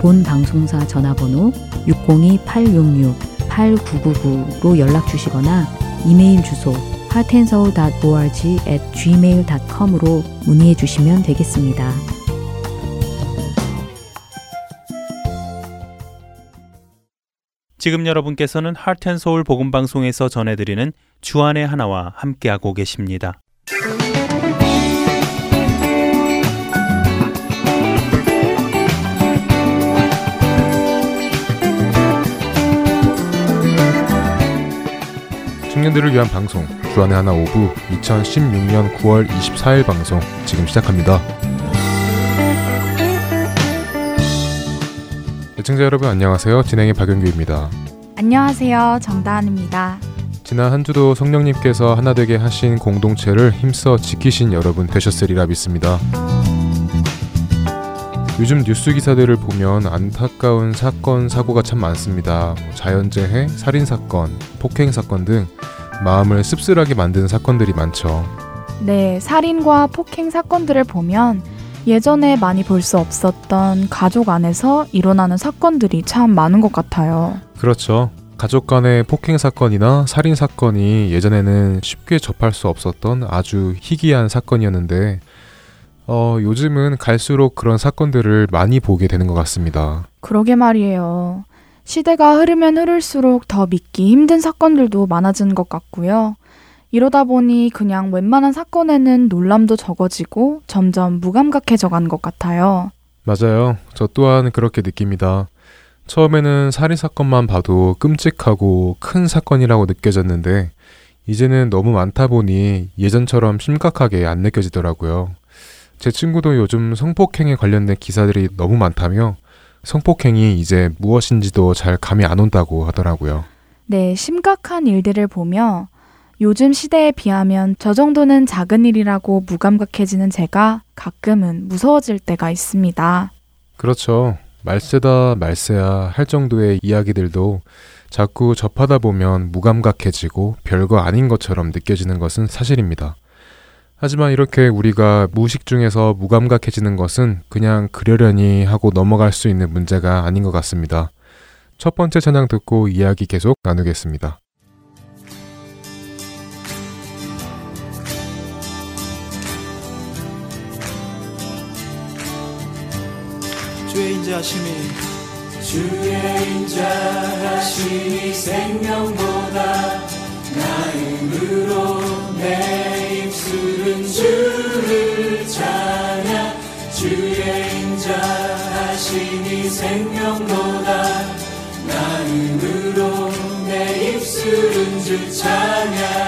본 방송사 전화번호 602-866-8999로 연락 주시거나 이메일 주소 heartandsoul.org at gmail.com으로 문의해 주시면 되겠습니다. 지금 여러분께서는 하트앤서울 복음방송에서 전해드리는 주안의 하나와 함께하고 계십니다. 청년들을 위한 방송 주안의 하나 오부 2016년 9월 24일 방송 지금 시작합니다. 애청자 여러분 안녕하세요. 진행의 박영규입니다. 안녕하세요. 정다은입니다. 지난 한 주도 성령님께서 하나 되게 하신 공동체를 힘써 지키신 여러분 되셨으리라 믿습니다. 요즘 뉴스 기사들을 보면 안타까운 사건, 사고가 참 많습니다. 뭐 자연재해, 살인사건, 폭행사건 등 마음을 씁쓸하게 만드는 사건들이 많죠. 네, 살인과 폭행 사건들을 보면 예전에 많이 볼 수 없었던 가족 안에서 일어나는 사건들이 참 많은 것 같아요. 그렇죠. 가족 간의 폭행 사건이나 살인 사건이 예전에는 쉽게 접할 수 없었던 아주 희귀한 사건이었는데 어, 요즘은 갈수록 그런 사건들을 많이 보게 되는 것 같습니다. 그러게 말이에요. 시대가 흐르면 흐를수록 더 믿기 힘든 사건들도 많아지는 것 같고요. 이러다 보니 그냥 웬만한 사건에는 놀람도 적어지고 점점 무감각해져 가는 것 같아요. 맞아요. 저 또한 그렇게 느낍니다. 처음에는 살인 사건만 봐도 끔찍하고 큰 사건이라고 느껴졌는데, 이제는 너무 많다 보니 예전처럼 심각하게 안 느껴지더라고요. 제 친구도 요즘 성폭행에 관련된 기사들이 너무 많다며 성폭행이 이제 무엇인지도 잘 감이 안 온다고 하더라고요. 네, 심각한 일들을 보며 요즘 시대에 비하면 저 정도는 작은 일이라고 무감각해지는 제가 가끔은 무서워질 때가 있습니다. 그렇죠. 말세다 말세야 할 정도의 이야기들도 자꾸 접하다 보면 무감각해지고 별거 아닌 것처럼 느껴지는 것은 사실입니다. 하지만 이렇게 우리가 무식 중에서 무감각해지는 것은 그냥 그러려니 하고 넘어갈 수 있는 문제가 아닌 것 같습니다. 첫 번째 찬양 듣고 이야기 계속 나누겠습니다. 주의 인자하심이 주의 인자하심이 생명보다 나음으로 내 주를 찬양 주의 인자하심이 생명보다 나음으로 내 입술은 주 찬양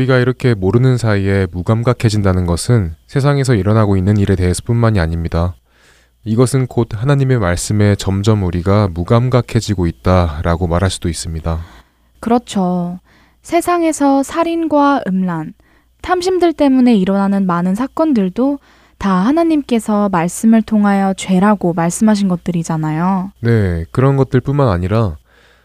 우리가 이렇게 모르는 사이에 무감각해진다는 것은 세상에서 일어나고 있는 일에 대해서뿐만이 아닙니다. 이것은 곧 하나님의 말씀에 점점 우리가 무감각해지고 있다라고 말할 수도 있습니다. 그렇죠. 세상에서 살인과 음란, 탐심들 때문에 일어나는 많은 사건들도 다 하나님께서 말씀을 통하여 죄라고 말씀하신 것들이잖아요. 네, 그런 것들뿐만 아니라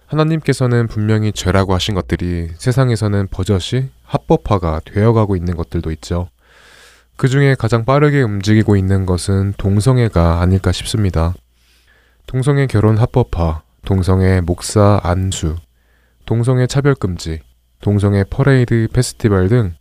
하나님께서는 분명히 죄라고 하신 것들이 세상에서는 버젓이 합법화가 되어가고 있는 것들도 있죠. 그 중에 가장 빠르게 움직이고 있는 것은 동성애가 아닐까 싶습니다. 동성애 결혼 합법화, 동성애 목사 안수, 동성애 차별금지, 동성애 퍼레이드 페스티벌 등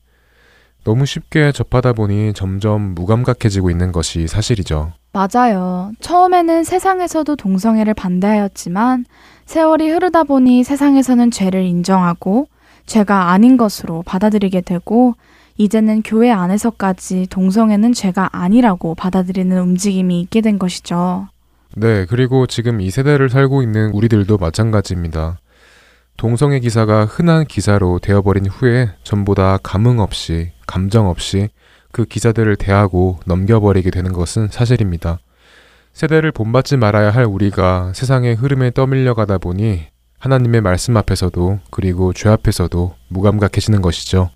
너무 쉽게 접하다 보니 점점 무감각해지고 있는 것이 사실이죠. 맞아요. 처음에는 세상에서도 동성애를 반대하였지만 세월이 흐르다 보니 세상에서는 죄를 인정하고 죄가 아닌 것으로 받아들이게 되고 이제는 교회 안에서까지 동성애는 죄가 아니라고 받아들이는 움직임이 있게 된 것이죠. 네, 그리고 지금 이 세대를 살고 있는 우리들도 마찬가지입니다. 동성애 기사가 흔한 기사로 되어버린 후에 전부 다 감흥 없이, 감정 없이 그 기사들을 대하고 넘겨버리게 되는 것은 사실입니다. 세대를 본받지 말아야 할 우리가 세상의 흐름에 떠밀려 가다 보니 하나님의 말씀 앞에서도 그리고 죄 앞에서도 무감각해지는 것이죠.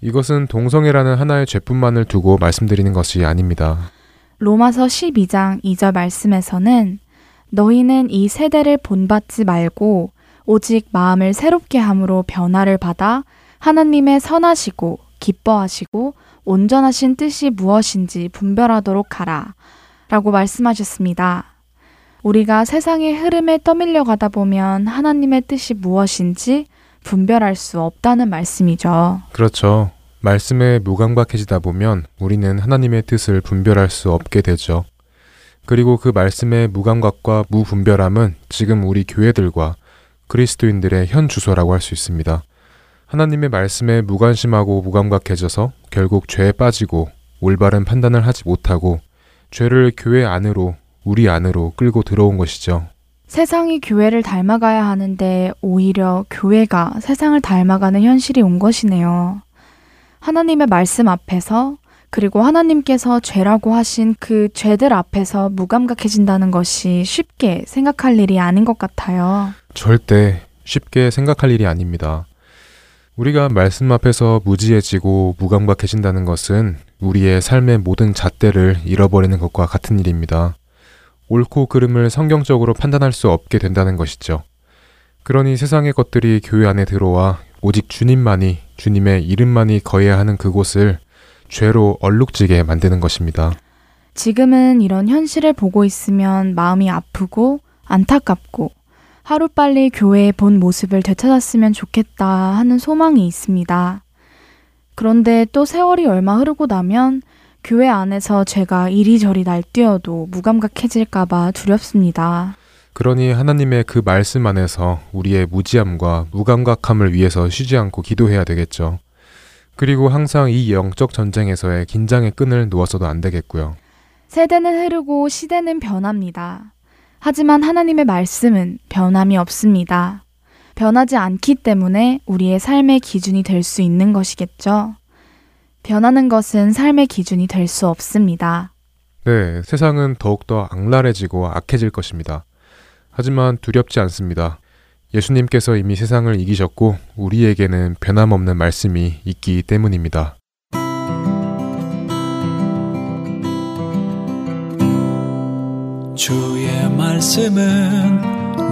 이것은 동성애라는 하나의 죄뿐만을 두고 말씀드리는 것이 아닙니다. 로마서 12장 2절 말씀에서는 너희는 이 세대를 본받지 말고 오직 마음을 새롭게 함으로 변화를 받아 하나님의 선하시고 기뻐하시고 온전하신 뜻이 무엇인지 분별하도록 하라. 라고 말씀하셨습니다. 우리가 세상의 흐름에 떠밀려 가다 보면 하나님의 뜻이 무엇인지 분별할 수 없다는 말씀이죠. 그렇죠. 말씀에 무감각해지다 보면 우리는 하나님의 뜻을 분별할 수 없게 되죠. 그리고 그 말씀의 무감각과 무분별함은 지금 우리 교회들과 그리스도인들의 현 주소라고 할 수 있습니다. 하나님의 말씀에 무관심하고 무감각해져서 결국 죄에 빠지고 올바른 판단을 하지 못하고 죄를 교회 안으로 우리 안으로 끌고 들어온 것이죠. 세상이 교회를 닮아가야 하는데 오히려 교회가 세상을 닮아가는 현실이 온 것이네요. 하나님의 말씀 앞에서 그리고 하나님께서 죄라고 하신 그 죄들 앞에서 무감각해진다는 것이 쉽게 생각할 일이 아닌 것 같아요. 절대 쉽게 생각할 일이 아닙니다. 우리가 말씀 앞에서 무지해지고 무감각해진다는 것은 우리의 삶의 모든 잣대를 잃어버리는 것과 같은 일입니다. 옳고 그름을 성경적으로 판단할 수 없게 된다는 것이죠. 그러니 세상의 것들이 교회 안에 들어와 오직 주님만이 주님의 이름만이 거해야 하는 그곳을 죄로 얼룩지게 만드는 것입니다. 지금은 이런 현실을 보고 있으면 마음이 아프고 안타깝고 하루빨리 교회의 본 모습을 되찾았으면 좋겠다 하는 소망이 있습니다. 그런데 또 세월이 얼마 흐르고 나면 교회 안에서 제가 이리저리 날뛰어도 무감각해질까봐 두렵습니다. 그러니 하나님의 그 말씀 안에서 우리의 무지함과 무감각함을 위해서 쉬지 않고 기도해야 되겠죠. 그리고 항상 이 영적 전쟁에서의 긴장의 끈을 놓아서도 안 되겠고요. 세대는 흐르고 시대는 변합니다. 하지만 하나님의 말씀은 변함이 없습니다. 변하지 않기 때문에 우리의 삶의 기준이 될 수 있는 것이겠죠. 변하는 것은 삶의 기준이 될 수 없습니다. 네, 세상은 더욱더 악랄해지고 악해질 것입니다. 하지만 두렵지 않습니다. 예수님께서 이미 세상을 이기셨고 우리에게는 변함없는 말씀이 있기 때문입니다. 주의 말씀은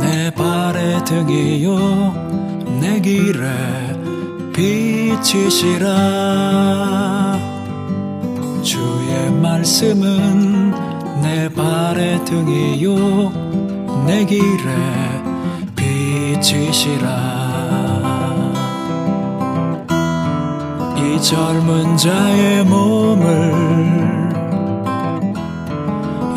내 발의 등이요 내 길에 빛이시라. 주의 말씀은 내 발의 등이요 내 길에 빛이시라. 이 젊은 자의 몸을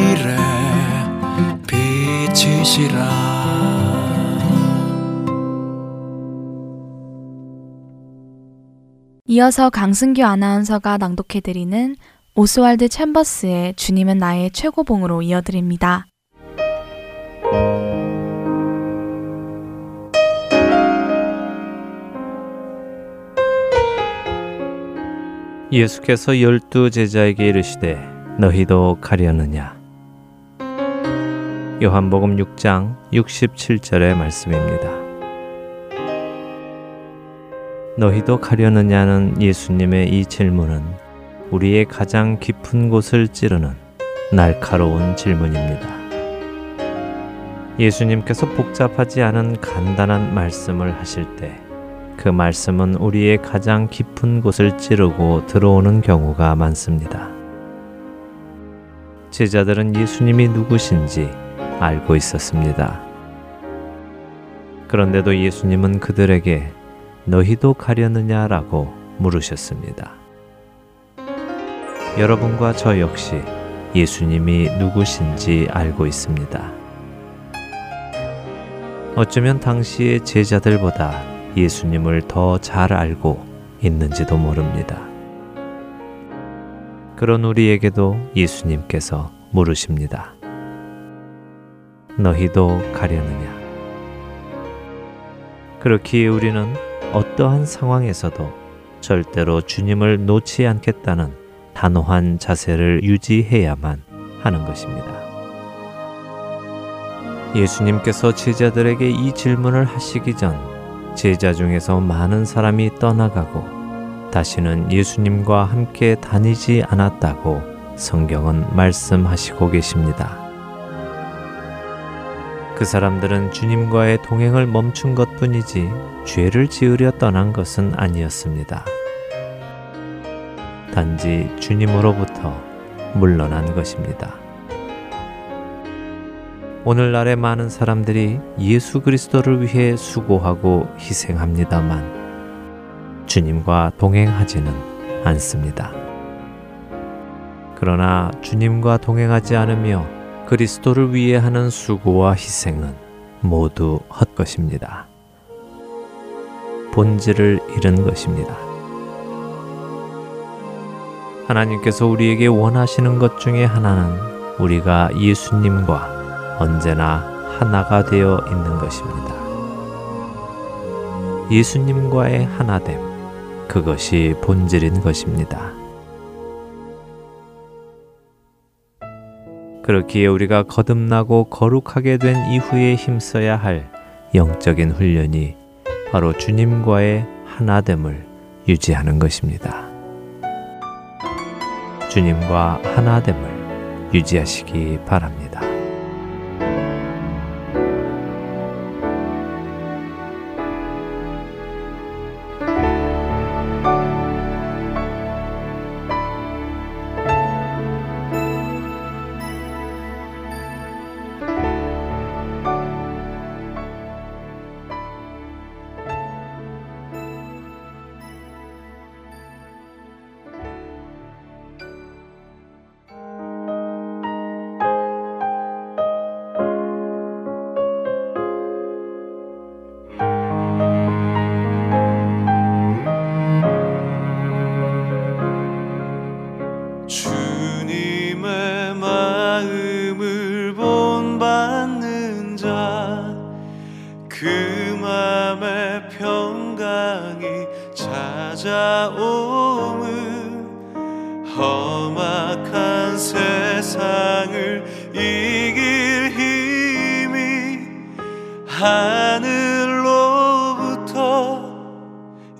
길에 빛이시라 이어서 강승규 아나운서가 낭독해드리는 오스왈드 챔버스의 주님은 나의 최고봉으로 이어드립니다. 예수께서 열두 제자에게 이르시되 너희도 가려느냐 요한복음 6장 67절의 말씀입니다. 너희도 가려느냐는 예수님의 이 질문은 우리의 가장 깊은 곳을 찌르는 날카로운 질문입니다. 예수님께서 복잡하지 않은 간단한 말씀을 하실 때 그 말씀은 우리의 가장 깊은 곳을 찌르고 들어오는 경우가 많습니다. 제자들은 예수님이 누구신지 알고 있었습니다. 그런데도 예수님은 그들에게 너희도 가려느냐라고 물으셨습니다. 여러분과 저 역시 예수님이 누구신지 알고 있습니다. 어쩌면 당시의 제자들보다 예수님을 더 잘 알고 있는지도 모릅니다. 그런 우리에게도 예수님께서 물으십니다. 너희도 가려느냐? 그렇기에 우리는 어떠한 상황에서도 절대로 주님을 놓지 않겠다는 단호한 자세를 유지해야만 하는 것입니다. 예수님께서 제자들에게 이 질문을 하시기 전 제자 중에서 많은 사람이 떠나가고 다시는 예수님과 함께 다니지 않았다고 성경은 말씀하시고 계십니다. 그 사람들은 주님과의 동행을 멈춘 것 뿐이지 죄를 지으려 떠난 것은 아니었습니다. 단지 주님으로부터 물러난 것입니다. 오늘날의 많은 사람들이 예수 그리스도를 위해 수고하고 희생합니다만 주님과 동행하지는 않습니다. 그러나 주님과 동행하지 않으며 그리스도를 위해 하는 수고와 희생은 모두 헛것입니다. 본질을 잃은 것입니다. 하나님께서 우리에게 원하시는 것 중에 하나는 우리가 예수님과 언제나 하나가 되어 있는 것입니다. 예수님과의 하나됨, 그것이 본질인 것입니다. 그렇기에 우리가 거듭나고 거룩하게 된 이후에 힘써야 할 영적인 훈련이 바로 주님과의 하나됨을 유지하는 것입니다. 주님과 하나됨을 유지하시기 바랍니다. 찾아오면 험악한 세상을 이길 힘이 하늘로부터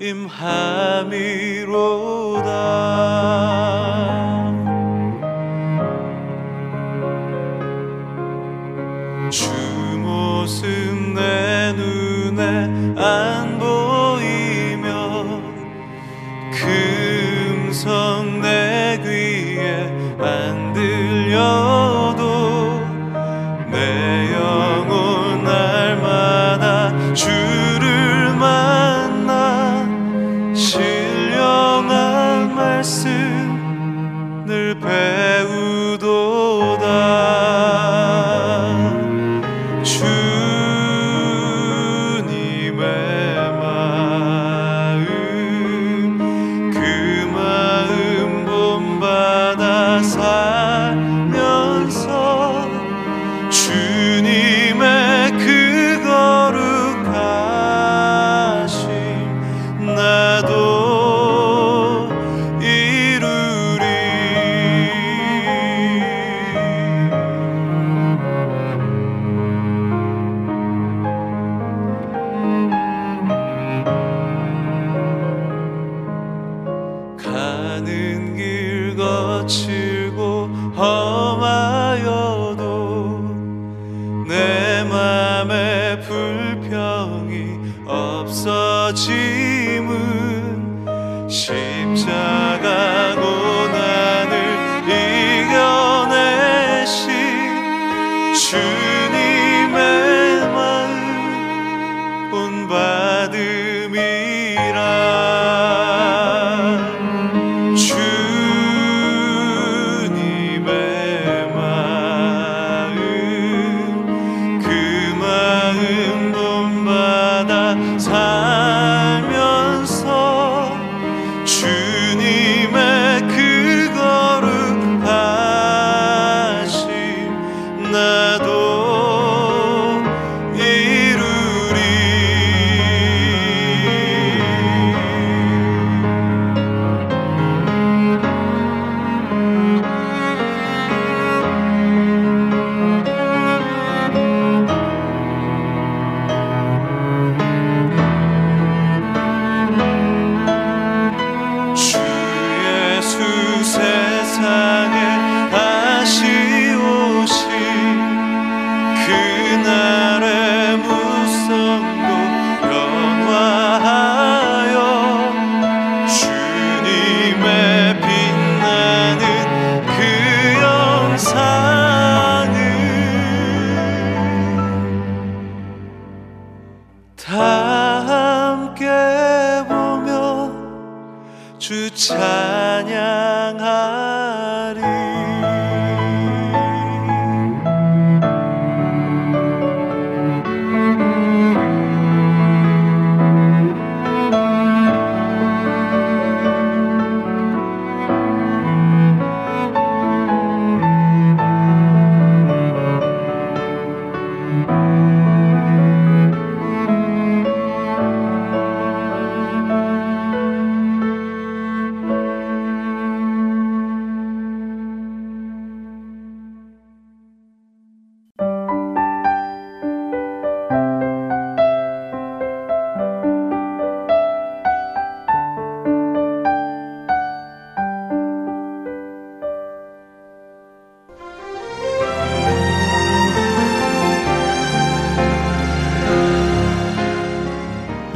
임함이 불평이 없어짐은 십자가 고난을 이겨내신 주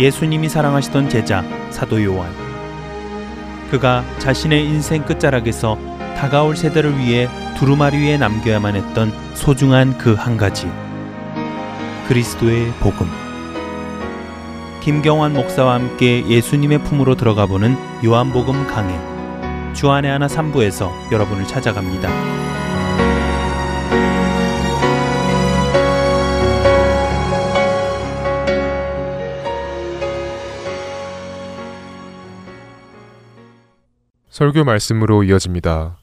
예수님이 사랑하시던 제자 사도 요한. 그가 자신의 인생 끝자락에서 다가올 세대를 위해 두루마리 위에 남겨야만 했던 소중한 그 한 가지. 그리스도의 복음. 김경환 목사와 함께 예수님의 품으로 들어가 보는 요한복음 강해. 주안의 하나 3부에서 여러분을 찾아갑니다. 설교 말씀으로 이어집니다.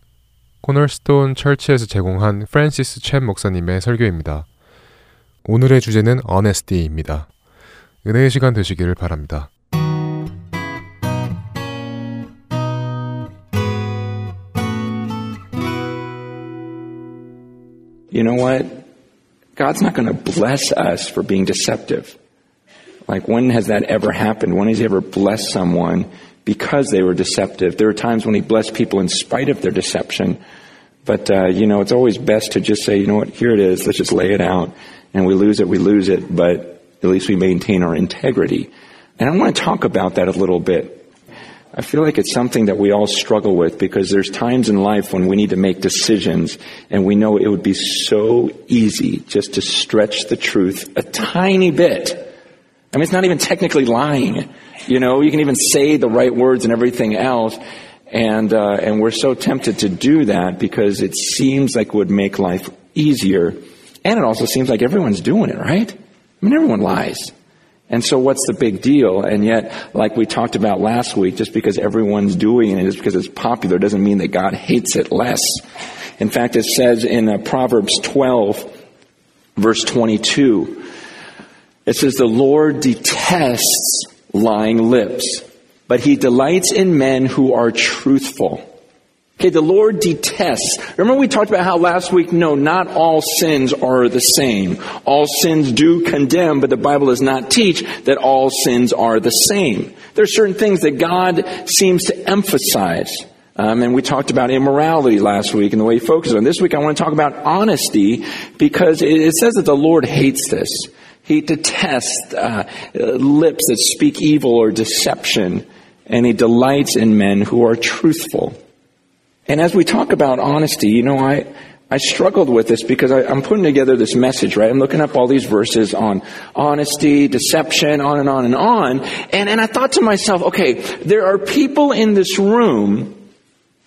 코널스톤 철치에서 제공한 프랜시스 챔 목사님의 설교입니다. 오늘의 주제는 어네스티입니다. 은혜의 시간 되시기를 바랍니다. Because they were deceptive? There are times when He blessed people in spite of their deception. But, uh, you know, it's always best to just say, you know what, here it is, let's just lay it out. And we lose it, we lose it, but at least we maintain our integrity. And I want to talk about that a little bit. I feel like it's something that we all struggle with because there's times in life when we need to make decisions and we know it would be so easy just to stretch the truth a tiny bit. I mean, it's not even technically lying. You know, you can even say the right words and everything else. And, uh, and we're so tempted to do that because it seems like it would make life easier. And it also seems like everyone's doing it, right? I mean, everyone lies. And so what's the big deal? And yet, like we talked about last week, just because everyone's doing it, just because it's popular, doesn't mean that God hates it less. In fact, it says in uh, Proverbs 12, verse 22, it says, the Lord detests lying lips, but he delights in men who are truthful. Okay, the Lord detests. Remember we talked about how last week, no, not all sins are the same. All sins do condemn, but the Bible does not teach that all sins are the same. There are certain things that God seems to emphasize. Um, and we talked about immorality last week and the way he focuses on. This week I want to talk about honesty because it says that the Lord hates this. He detests uh, lips that speak evil or deception, and he delights in men who are truthful. And as we talk about honesty, you know, I, I struggled with this because I, am putting together this message, right? I'm looking up all these verses on honesty, deception, on and on and on. And, and I thought to myself, okay, there are people in this room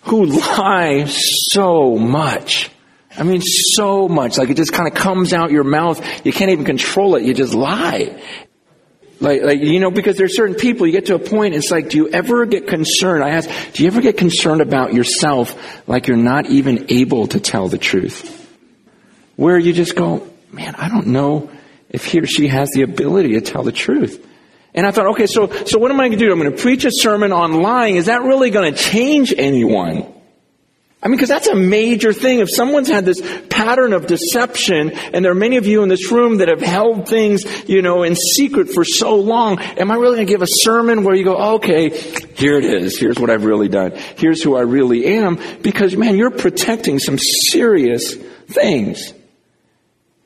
who lie so much. I mean, so much. Like it just kind of comes out your mouth. You can't even control it. You just lie. Like, like, you know, because there's certain people, you get to a point, it's like, do you ever get concerned? I ask, do you ever get concerned about yourself like you're not even able to tell the truth? Where you just go, man, I don't know if he or she has the ability to tell the truth. And I thought, okay, so, so what am I going to do? I'm going to preach a sermon on lying. Is that really going to change anyone? I mean, because that's a major thing. If someone's had this pattern of deception, and there are many of you in this room that have held things, you know, in secret for so long, am I really going to give a sermon where you go, okay, here it is. Here's what I've really done. Here's who I really am. Because, man, you're protecting some serious things.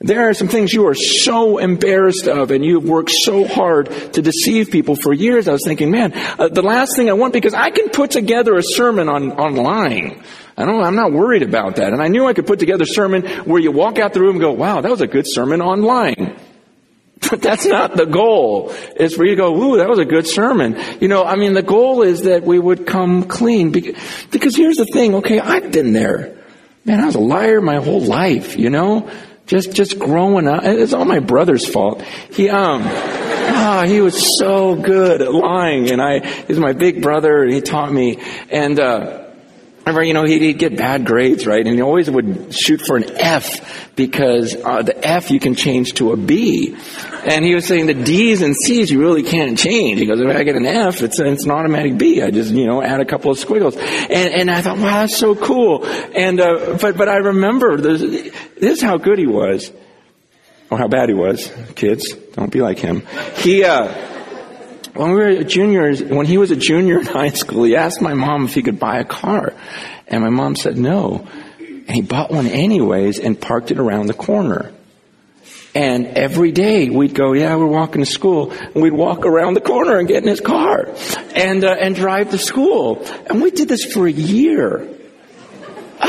There are some things you are so embarrassed of and you've worked so hard to deceive people for years. I was thinking, man, uh, the last thing I want, because I can put together a sermon on, on lying. I don't, I'm not worried about that. And I knew I could put together a sermon where you walk out the room and go, wow, that was a good sermon on lying. But that's not the goal. It's for you go, ooh, that was a good sermon. You know, I mean, the goal is that we would come clean. Because here's the thing, okay, I've been there. Man, I was a liar my whole life, you know? Just, just growing up. It's all my brother's fault. He, um, ah, he was so good at lying and I, he's my big brother and he taught me. And, uh, remember, you know, he'd, get bad grades, right? And he always would shoot for an F because uh, the F you can change to a B. And he was saying the D's and C's you really can't change. He goes, if I get an F, it's, it's an automatic B. I just, you know, add a couple of squiggles. And, and I thought, wow, that's so cool. And, uh, but, but I remember this, this is how good he was. Or how bad he was. Kids, don't be like him. He, uh, when we were juniors, when he was a junior in high school, he asked my mom if he could buy a car. And my mom said no. And he bought one anyways and parked it around the corner. And every day we'd go, yeah, we're walking to school. And we'd walk around the corner and get in his car and, uh, and drive to school. And we did this for a year.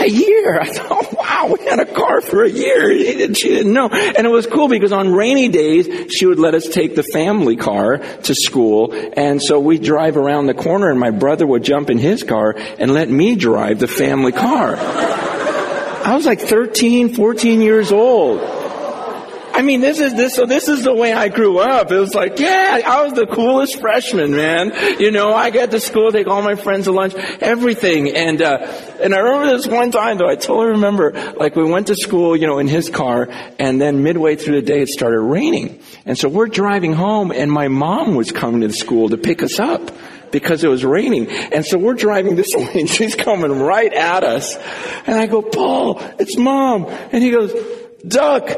A year. I thought, wow, we had a car for a year. She didn't, she didn't know. And it was cool because on rainy days, she would let us take the family car to school. And so we'd drive around the corner and my brother would jump in his car and let me drive the family car. I was like 13, 14 years old. I mean, this is this. So this is the way I grew up. It was like, yeah, I was the coolest freshman, man. You know, I got to school, take all my friends to lunch, everything. And uh, and I remember this one time though. I totally remember, like we went to school, you know, in his car, and then midway through the day it started raining, and so we're driving home, and my mom was coming to the school to pick us up because it was raining. And so we're driving this way and she's coming right at us. And I go, Paul, it's mom. And he goes, duck. oh,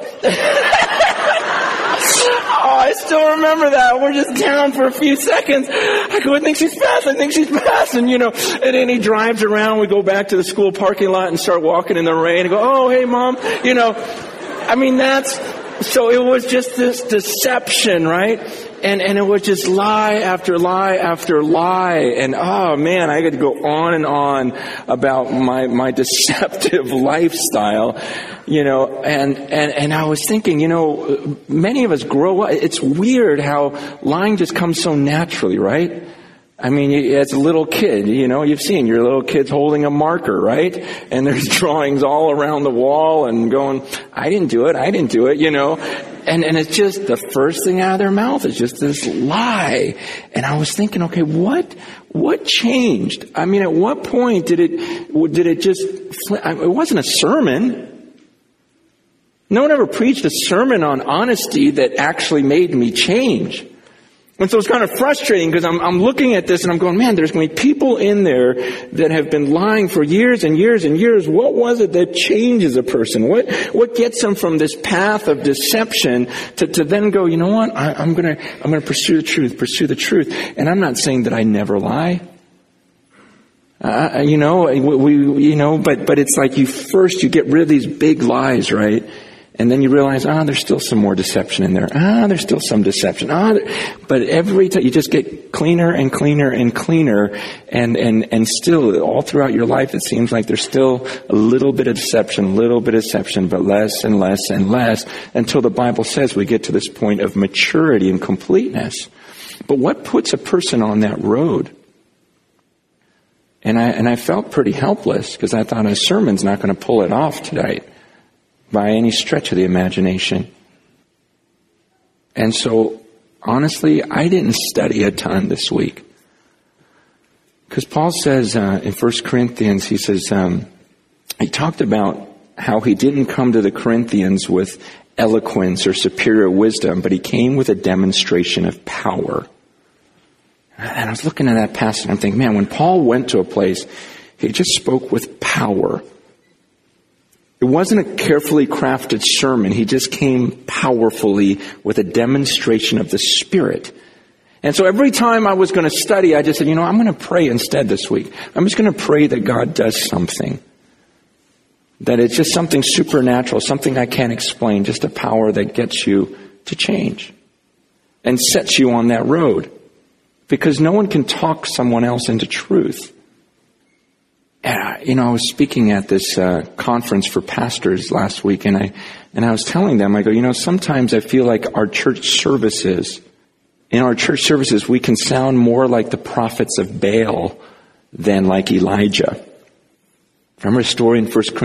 I still remember that. We're just down for a few seconds. I go, I think she's passed. I think she's passed. And, you know, and then he drives around. We go back to the school parking lot and start walking in the rain and go, oh, hey, mom. You know, I mean, that's, so it was just this deception, right? And, and it was just lie after lie after lie. And oh man, I could go on and on about my, my deceptive lifestyle, you know, and, and, and I was thinking, you know, many of us grow up, it's weird how lying just comes so naturally, right? I mean, as a little kid, you know, you've seen your little kids holding a marker, right? And there's drawings all around the wall and going, I didn't do it, I didn't do it, you know. And, and it's just the first thing out of their mouth is just this lie. And I was thinking, okay, what, what changed? I mean, at what point did it, did it just, it wasn't a sermon. No one ever preached a sermon on honesty that actually made me change. And so it's kind of frustrating because I'm, I'm looking at this and I'm going, man, there's going to be people in there that have been lying for years and years and years. What was it that changes a person? What, what gets them from this path of deception to, to then go, you know what? I, I'm going to, I'm going to pursue the truth, pursue the truth. And I'm not saying that I never lie. Uh, you know, we, you know, but, but it's like you first, you get rid of these big lies, right? And then you realize, ah, there's still some more deception in there. Ah, there's still some deception. Ah, but every time you just get cleaner and cleaner and cleaner, and and and still all throughout your life, it seems like there's still a little bit of deception, a little bit of deception, but less and less and less until the Bible says we get to this point of maturity and completeness. But what puts a person on that road? And I and I felt pretty helpless because I thought a sermon's not going to pull it off tonight by any stretch of the imagination. And so, honestly, I didn't study a ton this week. Because Paul says uh, in 1 Corinthians, he says, um, he talked about how he didn't come to the Corinthians with eloquence or superior wisdom, but he came with a demonstration of power. And I was looking at that passage and I'm thinking, man, when Paul went to a place, he just spoke with power. It wasn't a carefully crafted sermon. He just came powerfully with a demonstration of the Spirit. And so every time I was going to study, I just said, you know, I'm going to pray instead this week. I'm just going to pray that God does something. That it's just something supernatural, something I can't explain, just a power that gets you to change and sets you on that road. Because no one can talk someone else into truth. And, you know, I was speaking at this uh, conference for pastors last week, and I and I was telling them, I go, you know, sometimes I feel like our church services, in our church services, we can sound more like the prophets of Baal than like Elijah. Remember a story in First,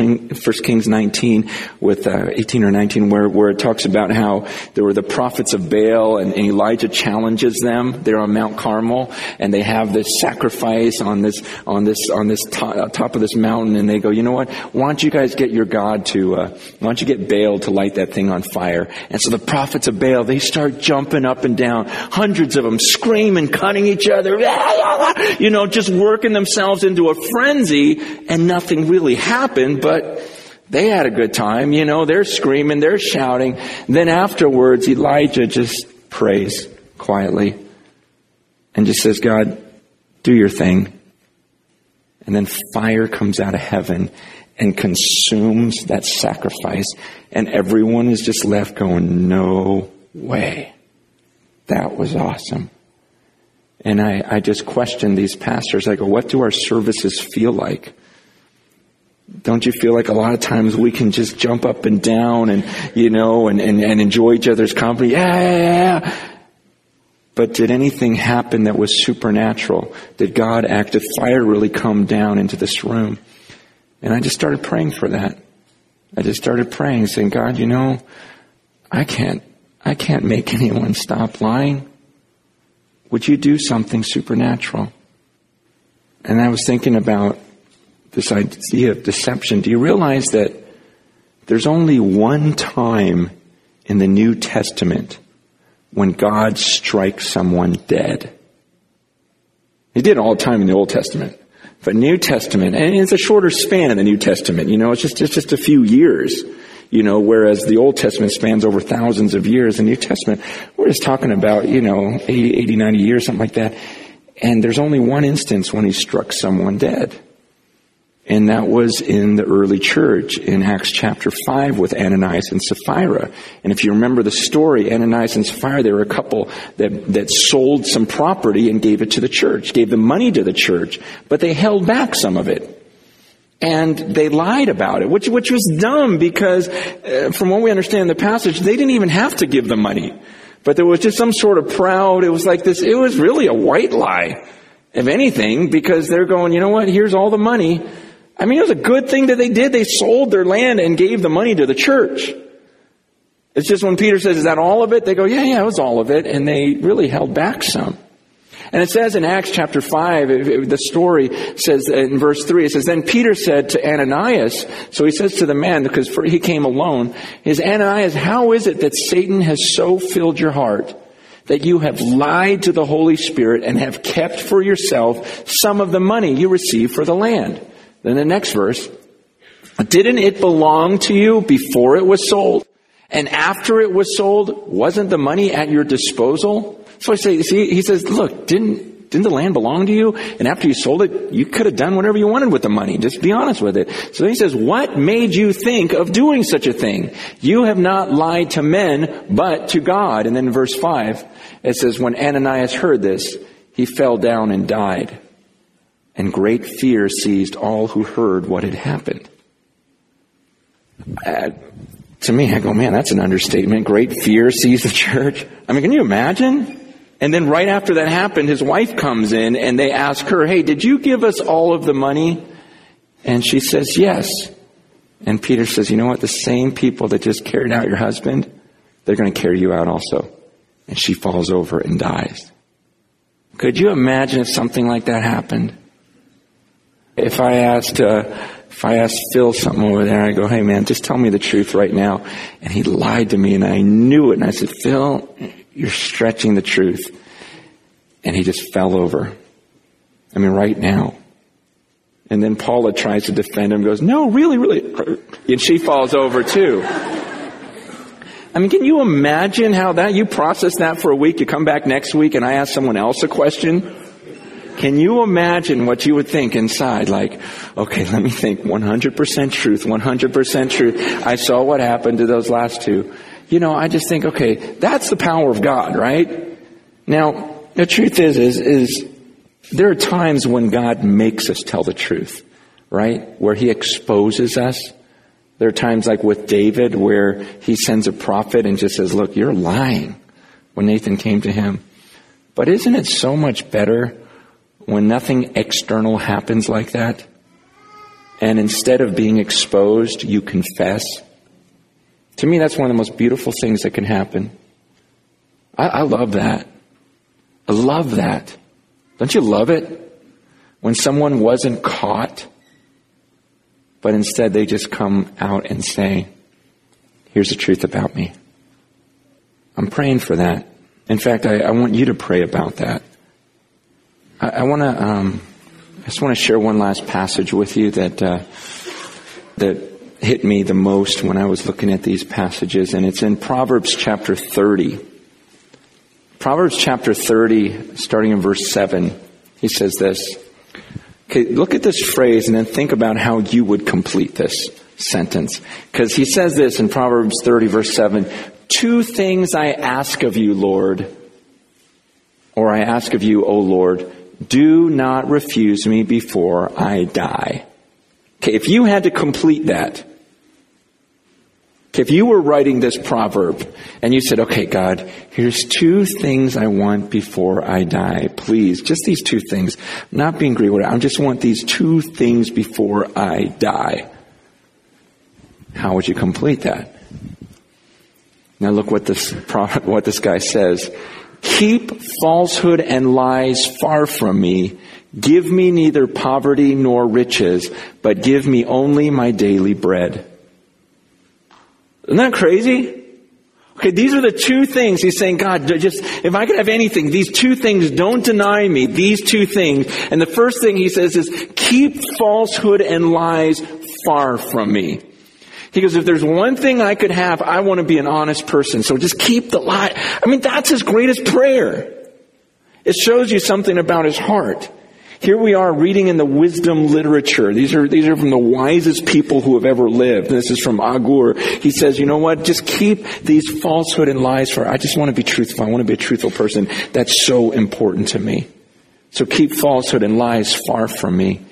Kings 19 with uh, 18 or 19 where, where it talks about how there were the prophets of Baal and, Elijah challenges them. They're on Mount Carmel and they have this sacrifice on this, on this, on this top, uh, top of this mountain and they go, you know what? Why don't you guys get your God to, uh, why don't you get Baal to light that thing on fire? And so the prophets of Baal, they start jumping up and down, hundreds of them screaming, cutting each other, you know, just working themselves into a frenzy and nothing really happened, but they had a good time. You know, they're screaming, they're shouting. Then afterwards, Elijah just prays quietly and just says, God, do your thing. And then fire comes out of heaven and consumes that sacrifice. And everyone is just left going, no way. That was awesome. And I, I just question these pastors. I go, what do our services feel like? Don't you feel like a lot of times we can just jump up and down and, you know, and, and, and enjoy each other's company? Yeah, yeah, yeah. But did anything happen that was supernatural? Did God act? Did fire really come down into this room? And I just started praying for that. I just started praying, saying, God, you know, I can't, I can't make anyone stop lying. Would you do something supernatural? And I was thinking about this idea of deception. Do you realize that there's only one time in the New Testament when God strikes someone dead? He did all the time in the Old Testament. But New Testament, and it's a shorter span in the New Testament, you know, it's just, it's just a few years. You know, whereas the Old Testament spans over thousands of years, the New Testament, we're just talking about, you know, 80, 80 90 years, something like that. And there's only one instance when he struck someone dead. And that was in the early church in Acts chapter 5 with Ananias and Sapphira. And if you remember the story, Ananias and Sapphira, they were a couple that, that sold some property and gave it to the church, gave the money to the church, but they held back some of it. And they lied about it, which, which was dumb because, uh, from what we understand in the passage, they didn't even have to give the money. But there was just some sort of proud, it was like this, it was really a white lie, if anything, because they're going, you know what, here's all the money I mean, it was a good thing that they did. They sold their land and gave the money to the church. It's just when Peter says, is that all of it? They go, yeah, yeah, it was all of it. And they really held back some. And it says in Acts chapter 5, the story says in verse 3, it says, Then Peter said to Ananias, so he says to the man, because he came alone, is Ananias, how is it that Satan has so filled your heart that you have lied to the Holy Spirit and have kept for yourself some of the money you received for the land? Then the next verse, didn't it belong to you before it was sold? And after it was sold, wasn't the money at your disposal? So I say, see, he says, look, didn't, didn't the land belong to you? And after you sold it, you could have done whatever you wanted with the money. Just be honest with it. So he says, what made you think of doing such a thing? You have not lied to men, but to God. And then in verse 5, it says, when Ananias heard this, he fell down and died and great fear seized all who heard what had happened. Uh, to me, I go, man, that's an understatement. Great fear seized the church. I mean, can you imagine? And then right after that happened, his wife comes in and they ask her, hey, did you give us all of the money? And she says, yes. And Peter says, you know what? The same people that just carried out your husband, they're going to carry you out also. And she falls over and dies. Could you imagine if something like that happened? If I asked, uh, if I asked Phil something over there, I go, hey man, just tell me the truth right now. And he lied to me and I knew it. And I said, Phil, you're stretching the truth. And he just fell over. I mean, right now. And then Paula tries to defend him, goes, no, really, really. And she falls over too. I mean, can you imagine how that, you process that for a week, you come back next week and I ask someone else a question? Can you imagine what you would think inside? Like, okay, let me think 100% truth, 100% truth. I saw what happened to those last two. You know, I just think, okay, that's the power of God, right? Now, the truth is, is, is there are times when God makes us tell the truth, right? Where He exposes us. There are times like with David where He sends a prophet and just says, look, you're lying when Nathan came to him. But isn't it so much better when nothing external happens like that, and instead of being exposed, you confess. To me, that's one of the most beautiful things that can happen. I, I love that. I love that. Don't you love it? When someone wasn't caught, but instead they just come out and say, here's the truth about me. I'm praying for that. In fact, I, I want you to pray about that. I, I want to. Um, I just want to share one last passage with you that uh, that hit me the most when I was looking at these passages, and it's in Proverbs chapter thirty. Proverbs chapter thirty, starting in verse seven, he says this. Okay, look at this phrase and then think about how you would complete this sentence. Because he says this in Proverbs 30, verse 7 Two things I ask of you, Lord, or I ask of you, O Lord, do not refuse me before I die. Okay, if you had to complete that, okay, if you were writing this proverb and you said, okay, God, here's two things I want before I die. Please, just these two things. I'm not being greedy. I just want these two things before I die. How would you complete that? Now look what this, what this guy says. Keep falsehood and lies far from me. Give me neither poverty nor riches, but give me only my daily bread. Isn't that crazy? Okay, these are the two things he's saying, God, just, if I could have anything, these two things, don't deny me, these two things. And the first thing he says is, keep falsehood and lies far from me. He goes, if there's one thing I could have, I want to be an honest person. So just keep the lie. I mean, that's his greatest prayer. It shows you something about his heart. Here we are reading in the wisdom literature. These are, these are from the wisest people who have ever lived. This is from Agur. He says, you know what? Just keep these falsehood and lies for, I just want to be truthful. I want to be a truthful person. That's so important to me. So keep falsehood and lies far from me.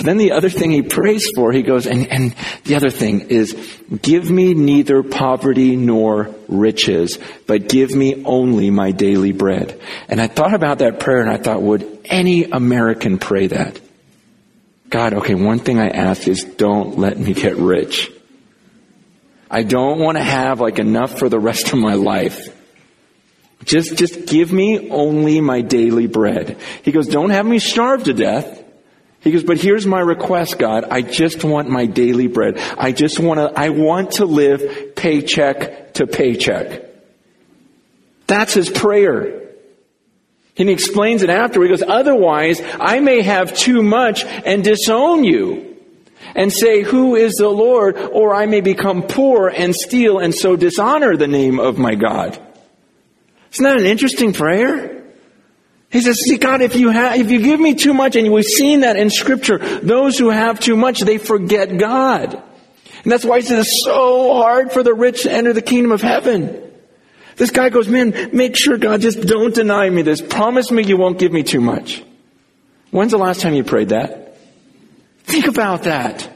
But then the other thing he prays for, he goes, and, and the other thing is, give me neither poverty nor riches, but give me only my daily bread. And I thought about that prayer and I thought, would any American pray that? God, okay, one thing I ask is don't let me get rich. I don't want to have like enough for the rest of my life. Just, just give me only my daily bread. He goes, don't have me starve to death. He goes, but here's my request, God. I just want my daily bread. I just want to, I want to live paycheck to paycheck. That's his prayer. And he explains it after. He goes, otherwise I may have too much and disown you and say, who is the Lord? Or I may become poor and steal and so dishonor the name of my God. Isn't that an interesting prayer? He says, see, God, if you have, if you give me too much, and we've seen that in scripture, those who have too much, they forget God. And that's why he says it's so hard for the rich to enter the kingdom of heaven. This guy goes, man, make sure God, just don't deny me this. Promise me you won't give me too much. When's the last time you prayed that? Think about that.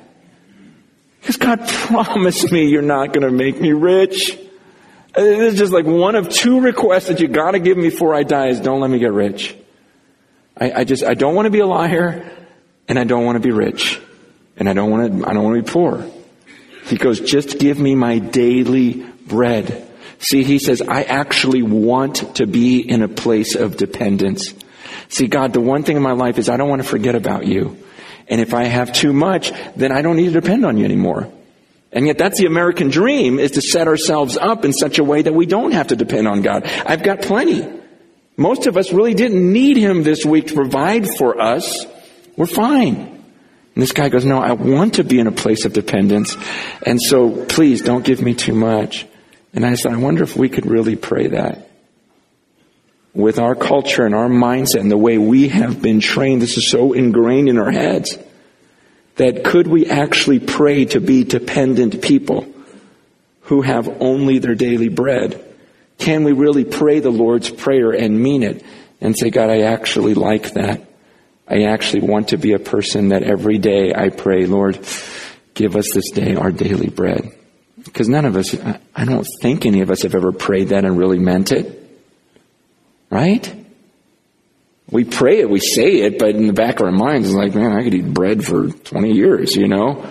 Because God promised me you're not going to make me rich. It's just like one of two requests that you gotta give me before I die is don't let me get rich. I, I just, I don't want to be a liar and I don't want to be rich and I don't want to, I don't want to be poor. He goes, just give me my daily bread. See, he says, I actually want to be in a place of dependence. See, God, the one thing in my life is I don't want to forget about you. And if I have too much, then I don't need to depend on you anymore. And yet that's the American dream is to set ourselves up in such a way that we don't have to depend on God. I've got plenty. Most of us really didn't need Him this week to provide for us. We're fine. And this guy goes, no, I want to be in a place of dependence. And so please don't give me too much. And I said, I wonder if we could really pray that. With our culture and our mindset and the way we have been trained, this is so ingrained in our heads that could we actually pray to be dependent people who have only their daily bread? Can we really pray the Lord's Prayer and mean it and say, God, I actually like that. I actually want to be a person that every day I pray, Lord, give us this day our daily bread. Because none of us, I don't think any of us have ever prayed that and really meant it. Right? We pray it, we say it, but in the back of our minds, it's like, man, I could eat bread for 20 years, you know?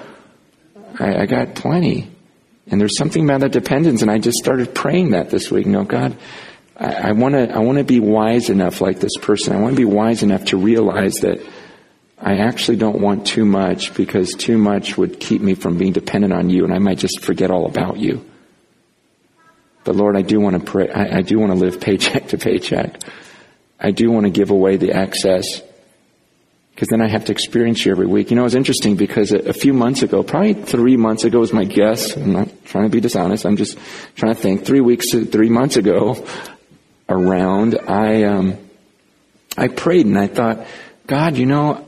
I, I got plenty. And there's something about that dependence, and I just started praying that this week. Know, God, I want to, I want to be wise enough like this person. I want to be wise enough to realize that I actually don't want too much because too much would keep me from being dependent on you, and I might just forget all about you. But Lord, I do want to pray. I, I do want to live paycheck to paycheck. I do want to give away the access because then I have to experience you every week. You know, it's interesting because a, a, few months ago, probably three months ago was my guess. I'm not trying to be dishonest. I'm just trying to think. Three weeks, three months ago, around, I um, I prayed and I thought, God, you know,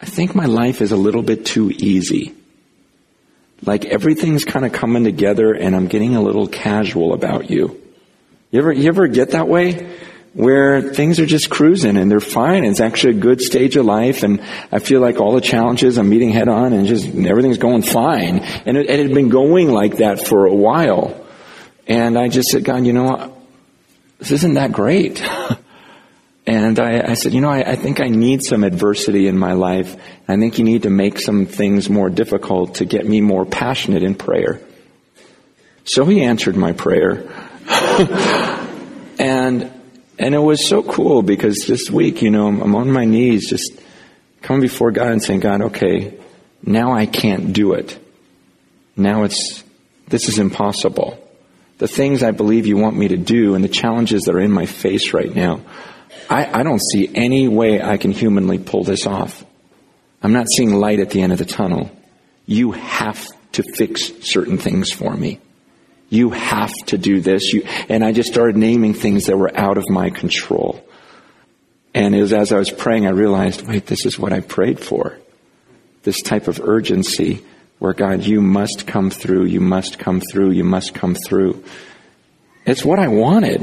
I think my life is a little bit too easy. Like everything's kind of coming together, and I'm getting a little casual about you. You ever you ever get that way? Where things are just cruising and they're fine. It's actually a good stage of life and I feel like all the challenges I'm meeting head on and just everything's going fine. And it, it had been going like that for a while. And I just said, God, you know what? This isn't that great. and I, I, said, you know, I, I think I need some adversity in my life. I think you need to make some things more difficult to get me more passionate in prayer. So he answered my prayer. and and it was so cool because this week, you know, I'm on my knees just coming before God and saying, God, okay, now I can't do it. Now it's, this is impossible. The things I believe you want me to do and the challenges that are in my face right now, I, I don't see any way I can humanly pull this off. I'm not seeing light at the end of the tunnel. You have to fix certain things for me. You have to do this. You, and I just started naming things that were out of my control. And it was as I was praying, I realized, wait, this is what I prayed for. This type of urgency where God, you must come through, you must come through, you must come through. It's what I wanted.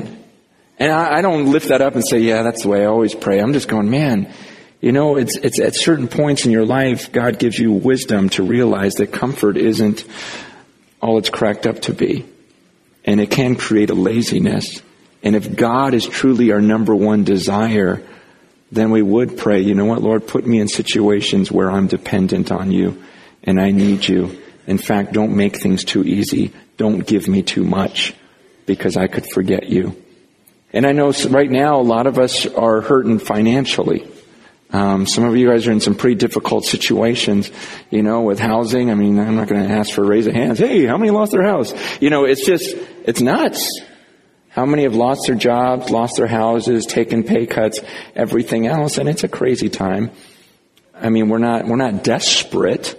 And I, I don't lift that up and say, yeah, that's the way I always pray. I'm just going, man, you know, it's, it's at certain points in your life, God gives you wisdom to realize that comfort isn't all it's cracked up to be and it can create a laziness. And if God is truly our number one desire, then we would pray, you know what, Lord, put me in situations where I'm dependent on you and I need you. In fact, don't make things too easy. Don't give me too much because I could forget you. And I know right now a lot of us are hurting financially. Um, some of you guys are in some pretty difficult situations, you know, with housing. I mean, I'm not going to ask for a raise of hands. Hey, how many lost their house? You know, it's just, it's nuts. How many have lost their jobs, lost their houses, taken pay cuts, everything else, and it's a crazy time. I mean, we're not, we're not desperate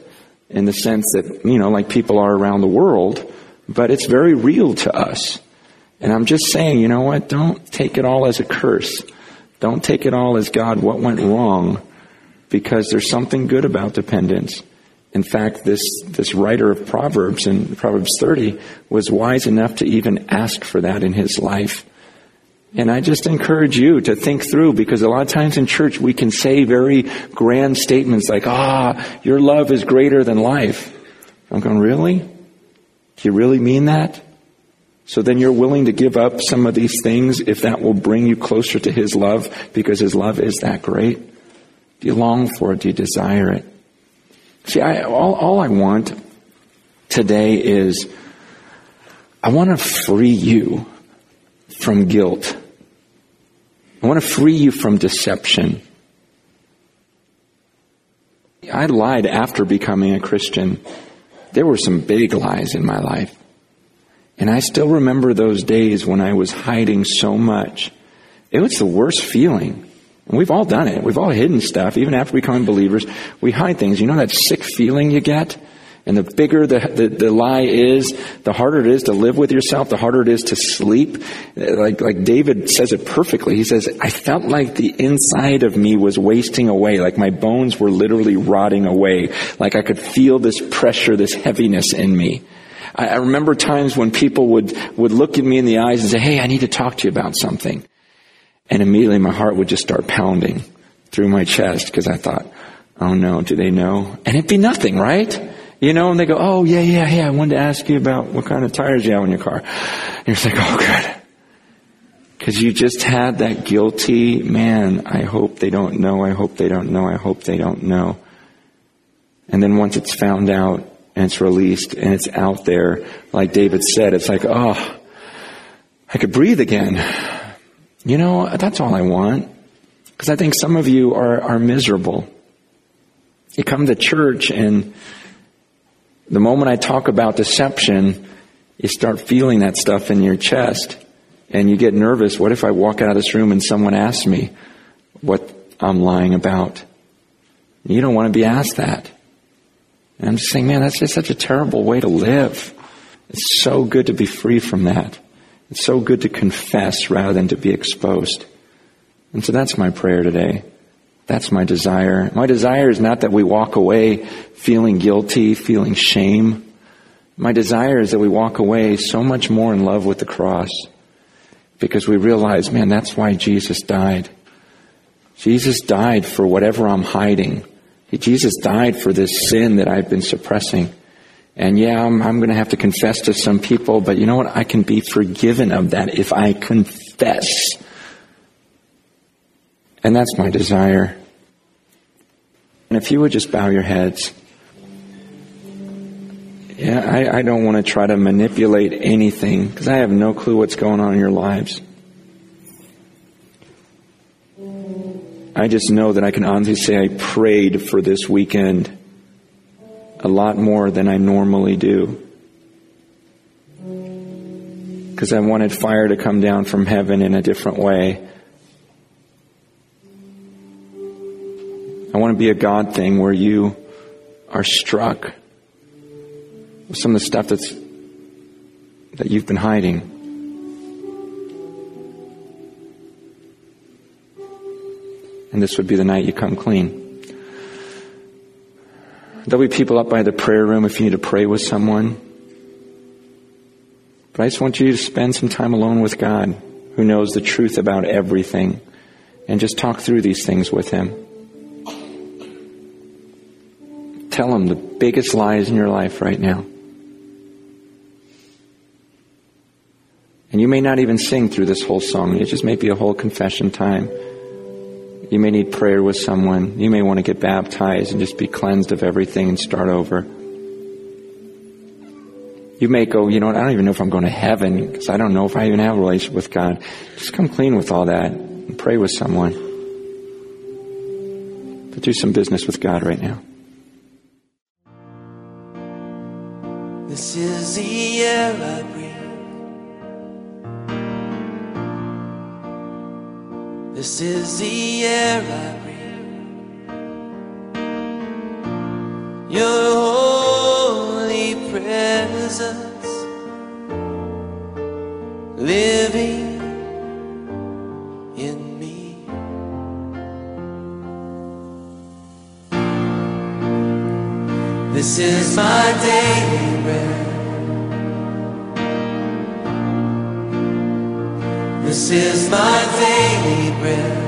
in the sense that, you know, like people are around the world, but it's very real to us. And I'm just saying, you know what? Don't take it all as a curse. Don't take it all as God, what went wrong? Because there's something good about dependence. In fact, this, this writer of Proverbs in Proverbs 30 was wise enough to even ask for that in his life. And I just encourage you to think through because a lot of times in church we can say very grand statements like, ah, your love is greater than life. I'm going, really? Do you really mean that? So then you're willing to give up some of these things if that will bring you closer to His love because His love is that great? Do you long for it? Do you desire it? See, I, all, all I want today is I want to free you from guilt. I want to free you from deception. I lied after becoming a Christian. There were some big lies in my life. And I still remember those days when I was hiding so much. It was the worst feeling. And we've all done it. We've all hidden stuff. Even after becoming believers, we hide things. You know that sick feeling you get? And the bigger the, the, the, lie is, the harder it is to live with yourself, the harder it is to sleep. Like, like David says it perfectly. He says, I felt like the inside of me was wasting away, like my bones were literally rotting away, like I could feel this pressure, this heaviness in me. I, I remember times when people would, would look at me in the eyes and say, Hey, I need to talk to you about something. And immediately my heart would just start pounding through my chest because I thought, oh no, do they know? And it'd be nothing, right? You know, and they go, oh yeah, yeah, hey, I wanted to ask you about what kind of tires you have in your car. And you're like, oh good. Cause you just had that guilty, man, I hope they don't know, I hope they don't know, I hope they don't know. And then once it's found out, and it's released and it's out there. Like David said, it's like, oh, I could breathe again. You know, that's all I want. Because I think some of you are, are miserable. You come to church and the moment I talk about deception, you start feeling that stuff in your chest and you get nervous. What if I walk out of this room and someone asks me what I'm lying about? You don't want to be asked that. And I'm just saying, man, that's just such a terrible way to live. It's so good to be free from that. It's so good to confess rather than to be exposed. And so that's my prayer today. That's my desire. My desire is not that we walk away feeling guilty, feeling shame. My desire is that we walk away so much more in love with the cross because we realize, man, that's why Jesus died. Jesus died for whatever I'm hiding. Jesus died for this sin that I've been suppressing. And yeah, I'm, I'm going to have to confess to some people, but you know what? I can be forgiven of that if I confess. And that's my desire. And if you would just bow your heads. Yeah, I, I don't want to try to manipulate anything because I have no clue what's going on in your lives. I just know that I can honestly say I prayed for this weekend a lot more than I normally do. Because I wanted fire to come down from heaven in a different way. I want to be a God thing where you are struck with some of the stuff that's that you've been hiding. And this would be the night you come clean. There'll be people up by the prayer room if you need to pray with someone. But I just want you to spend some time alone with God, who knows the truth about everything, and just talk through these things with Him. Tell Him the biggest lies in your life right now. And you may not even sing through this whole song. It just may be a whole confession time. You may need prayer with someone. You may want to get baptized and just be cleansed of everything and start over. You may go, you know what, I don't even know if I'm going to heaven because I don't know if I even have a relationship with God. Just come clean with all that and pray with someone. But do some business with God right now. This is the air This is the air I breathe. Your holy presence living in me. This is my daily This is my daily bread.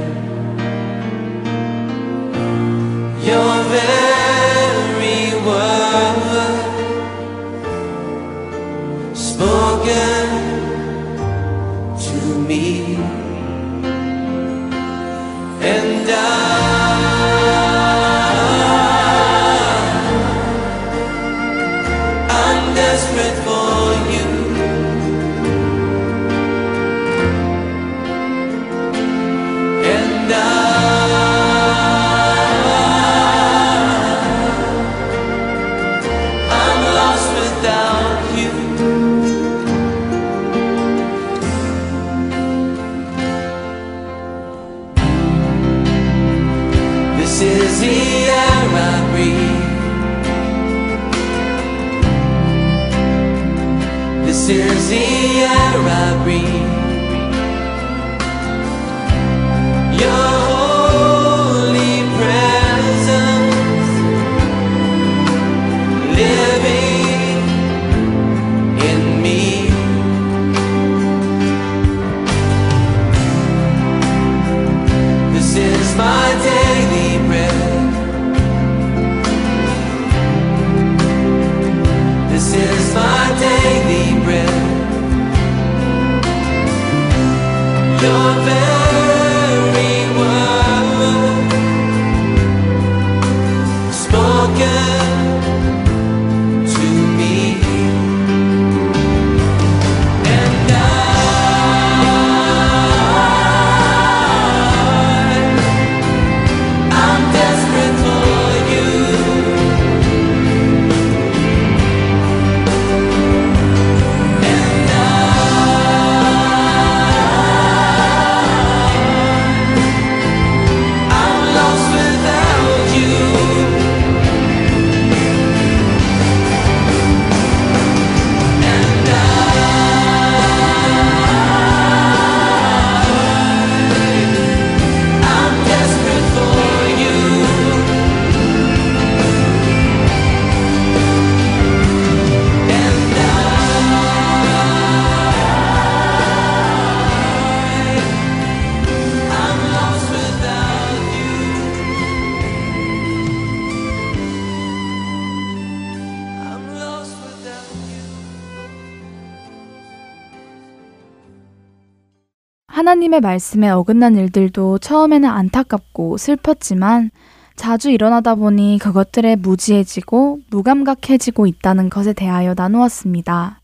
하나님의 말씀에 어긋난 일들도 처음에는 안타깝고 슬펐지만 자주 일어나다 보니 그것들에 무지해지고 무감각해지고 있다는 것에 대하여 나누었습니다.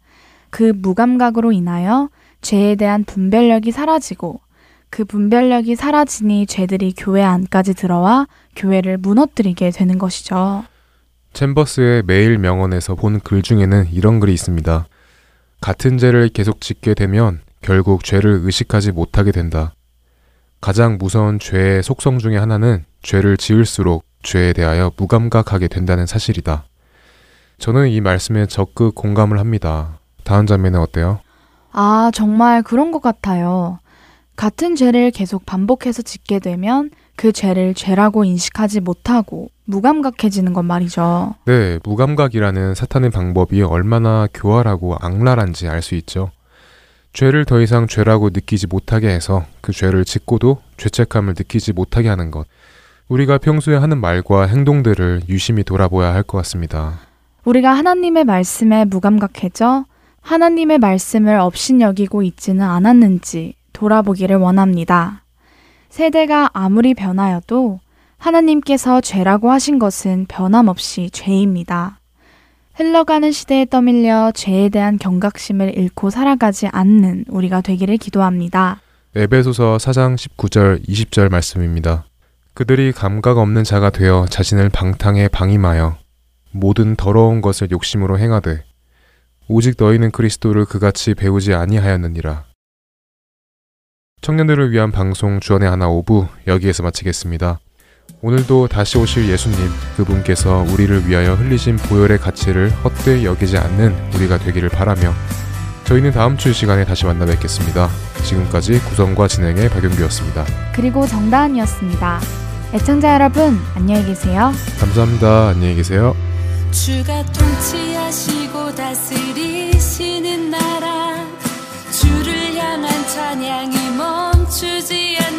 그 무감각으로 인하여 죄에 대한 분별력이 사라지고 그 분별력이 사라지니 죄들이 교회 안까지 들어와 교회를 무너뜨리게 되는 것이죠. 챔버스의 매일 명언에서 본 글 중에는 이런 글이 있습니다. 같은 죄를 계속 짓게 되면 결국 죄를 의식하지 못하게 된다. 가장 무서운 죄의 속성 중의 하나는 죄를 지을수록 죄에 대하여 무감각하게 된다는 사실이다. 저는 이 말씀에 적극 공감을 합니다. 다음 장면은 어때요? 아, 정말 그런 것 같아요. 같은 죄를 계속 반복해서 짓게 되면 그 죄를 죄라고 인식하지 못하고 무감각해지는 것 말이죠. 네, 무감각이라는 사탄의 방법이 얼마나 교활하고 악랄한지 알 수 있죠. 죄를 더 이상 죄라고 느끼지 못하게 해서 그 죄를 짓고도 죄책감을 느끼지 못하게 하는 것. 우리가 평소에 하는 말과 행동들을 유심히 돌아보아야 할 것 같습니다. 우리가 하나님의 말씀에 무감각해져 하나님의 말씀을 업신여기고 있지는 않았는지 돌아보기를 원합니다. 세대가 아무리 변하여도 하나님께서 죄라고 하신 것은 변함없이 죄입니다. 흘러가는 시대에 떠밀려 죄에 대한 경각심을 잃고 살아가지 않는 우리가 되기를 기도합니다. 에베소서 4장 19절 20절 말씀입니다. 그들이 감각 없는 자가 되어 자신을 방탕에 방임하여 모든 더러운 것을 욕심으로 행하되 오직 너희는 그리스도를 그같이 배우지 아니하였느니라. 청년들을 위한 방송 주원의 하나 오부 여기에서 마치겠습니다. 오늘도 다시 오실 예수님 그분께서 우리를 위하여 흘리신 보혈의 가치를 헛되이 여기지 않는 우리가 되기를 바라며 저희는 다음 주 시간에 다시 만나 뵙겠습니다. 지금까지 구성과 진행의 박용규였습니다. 그리고 정다은이었습니다. 애청자 여러분 안녕히 계세요. 감사합니다. 안녕히 계세요. 주가 통치하시고 다스리시는 나라 주를 향한 찬양이 멈추지 않는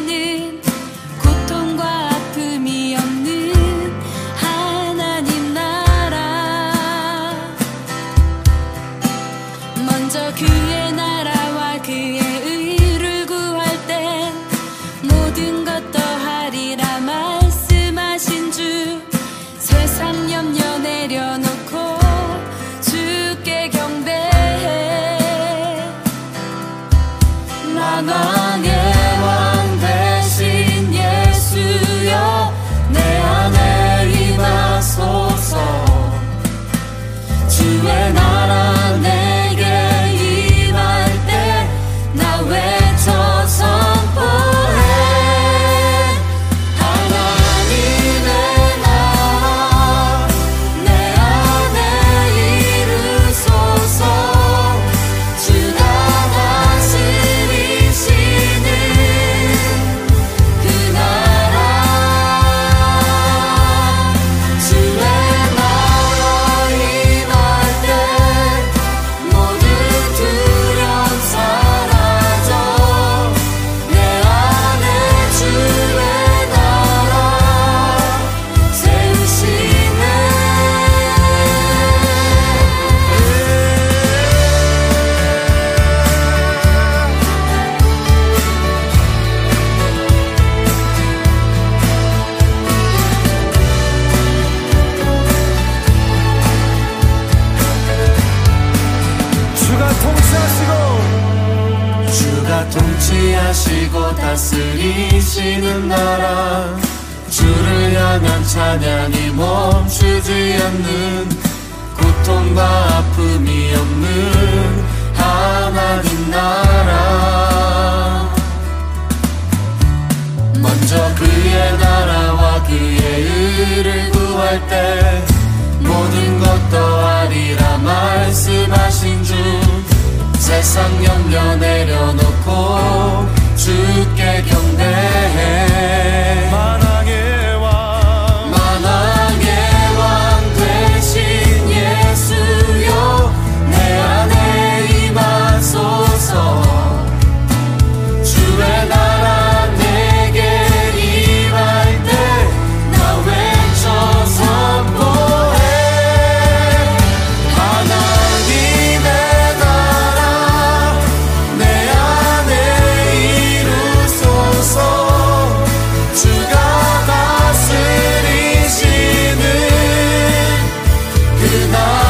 love